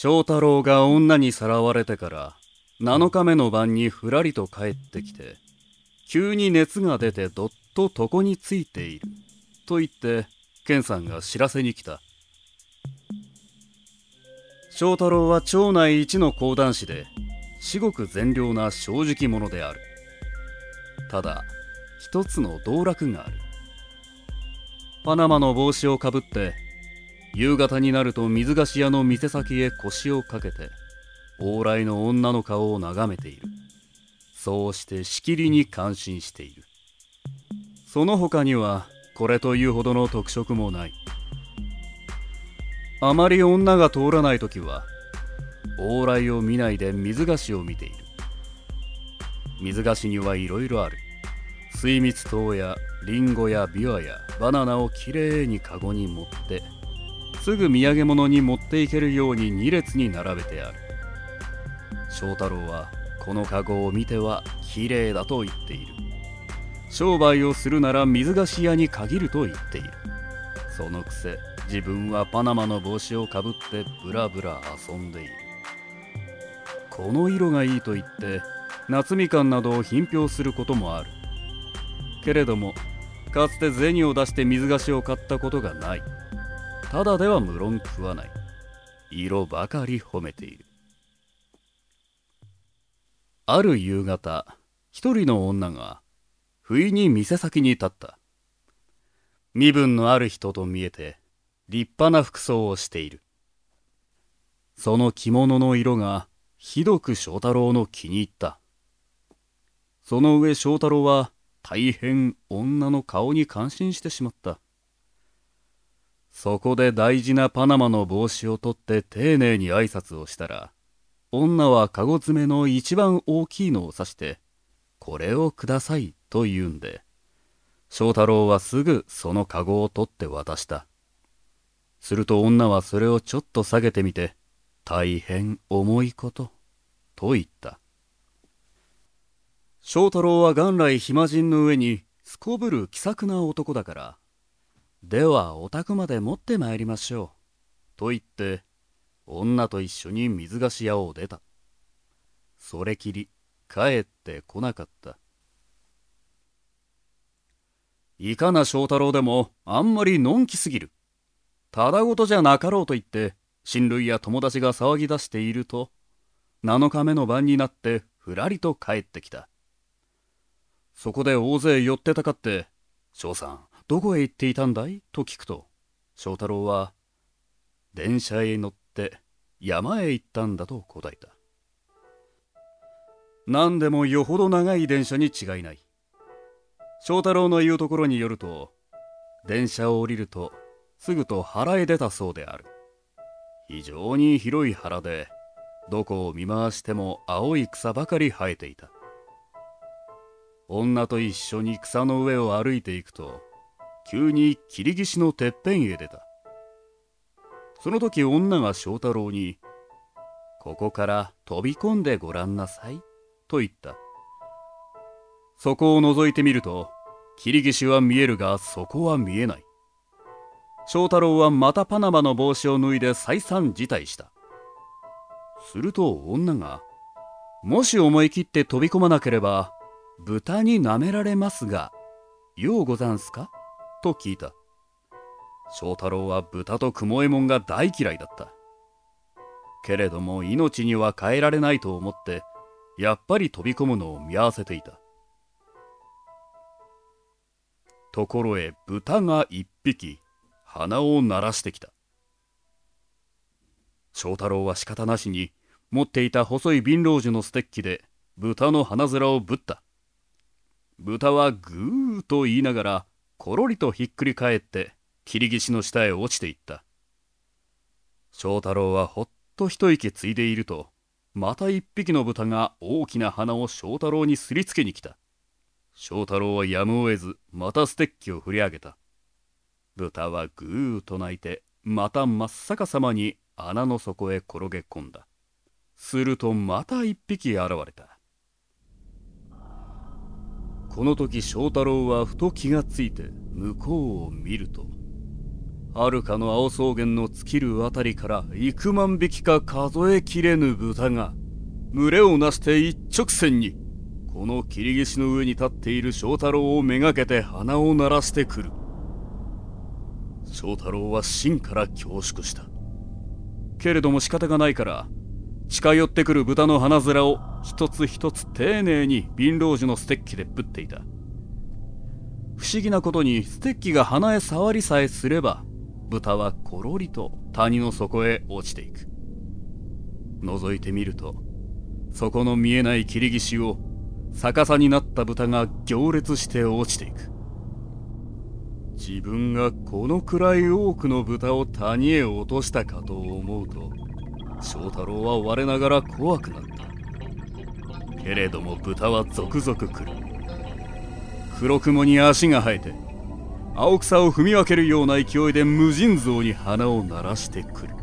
翔太郎が女にさらわれてから7日目の晩にふらりと帰ってきて急に熱が出てどっと床についている。と言って健さんが知らせに来た。翔太郎は町内一の講談師で至極善良な正直者である。ただ一つの道楽がある。パナマの帽子をかぶって夕方になると水菓子屋の店先へ腰をかけて往来の女の顔を眺めている。そうしてしきりに感心している。その他にはこれというほどの特色もない。あまり女が通らない時は往来を見ないで水菓子を見ている。水菓子にはいろいろある。水蜜糖やリンゴやビワやバナナをきれいにカゴに持ってすぐ土産物に持っていけるように2列に並べてある。翔太郎はこのカゴを見てはきれいだと言っている。商売をするなら水菓子屋に限ると言っている。そのくせ自分はパナマの帽子をかぶってブラブラ遊んでいる。この色がいいと言って夏みかんなどを品評することもある。けれどもかつて銭を出して水菓子を買ったことがない。ただでは無論食わない。色ばかり褒めている。ある夕方一人の女が不意に店先に立った。身分のある人と見えて立派な服装をしている。その着物の色がひどく翔太郎の気に入った。その上翔太郎は大変女の顔に感心してしまった。そこで大事なパナマの帽子を取って丁寧に挨拶をしたら女はカゴ詰めの一番大きいのを指してこれをくださいと言うんで翔太郎はすぐそのカゴを取って渡した。すると女はそれをちょっと下げてみて大変重いことと言った。翔太郎は元来暇人の上にすこぶる気さくな男だからではお宅まで持ってまいりましょう。と言って女と一緒に水菓子屋を出た。それきり帰ってこなかった。いかな翔太郎でもあんまりのんきすぎる。ただごとじゃなかろうと言って親類や友達が騒ぎ出していると7日目の晩になってふらりと帰ってきた。そこで大勢寄ってたかって「翔さんどこへ行っていたんだい?」と聞くと翔太郎は「電車へ乗って山へ行ったんだ」と答えた。何でもよほど長い電車に違いない。翔太郎の言うところによると電車を降りるとすぐと腹へ出たそうである。非常に広い腹でどこを見回しても青い草ばかり生えていた。女と一緒に草の上を歩いていくと急に霧岸のてっぺんへ出た。その時女が翔太郎に「ここから飛び込んでごらんなさい」と言った。そこを覗いてみると霧岸は見えるがそこは見えない。翔太郎はまたパナマの帽子を脱いで再三辞退した。すると女が「もし思い切って飛び込まなければ豚に舐められますがようござんすか?」と聞いた。翔太郎は豚と雲右衛門が大嫌いだった。けれども命には変えられないと思ってやっぱり飛び込むのを見合わせていた。ところへ豚が一匹鼻を鳴らしてきた。翔太郎は仕方なしに持っていた細い貧乏樹のステッキで豚の鼻面をぶった。豚はぐーと言いながらころりとひっくり返って霧岸の下へ落ちていった。翔太郎はほっと一息ついでいるとまた一匹の豚が大きな鼻を翔太郎にすりつけに来た。翔太郎はやむを得ずまたステッキを振り上げた。豚はぐーと鳴いてまた真っ逆さまに穴の底へ転げ込んだ。するとまた一匹現れた。この時翔太郎はふと気がついて向こうを見るとはるかの青草原の尽きるあたりから幾万匹か数えきれぬ豚が群れをなして一直線にこの切り岸の上に立っている翔太郎をめがけて鼻を鳴らしてくる。翔太郎は芯から恐縮した。けれども仕方がないから近寄ってくる豚の鼻面を一つ一つ丁寧に貧乏樹のステッキでぶっていた。不思議なことにステッキが鼻へ触りさえすれば豚はころりと谷の底へ落ちていく。覗いてみるとそこの見えない切り岸を逆さになった豚が行列して落ちていく。自分がこのくらい多くの豚を谷へ落としたかと思うと翔太郎は我ながら怖くなった。けれども豚は続々来る。黒雲に足が生えて青草を踏み分けるような勢いで無尽蔵に鼻を鳴らしてくる。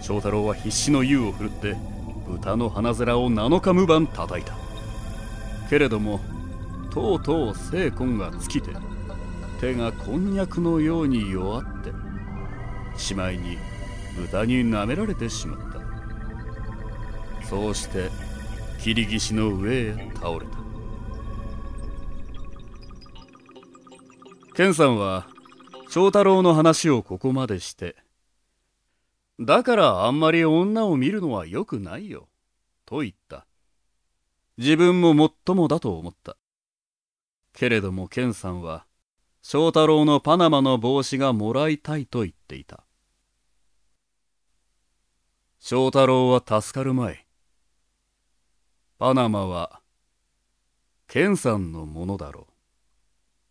翔太郎は必死の湯を振るって豚の鼻面を7日無番叩いた。けれどもとうとう精魂が尽きて手がこんにゃくのように弱ってしまいに豚に舐められてしまった。そうして切岸の上へ倒れた。健さんは翔太郎の話をここまでしてだからあんまり女を見るのは良くないよと言った。自分ももっともだと思った。けれども健さんは翔太郎のパナマの帽子がもらいたいと言っていた。翔太郎は助かるまい。パナマはケンさんのものだろう。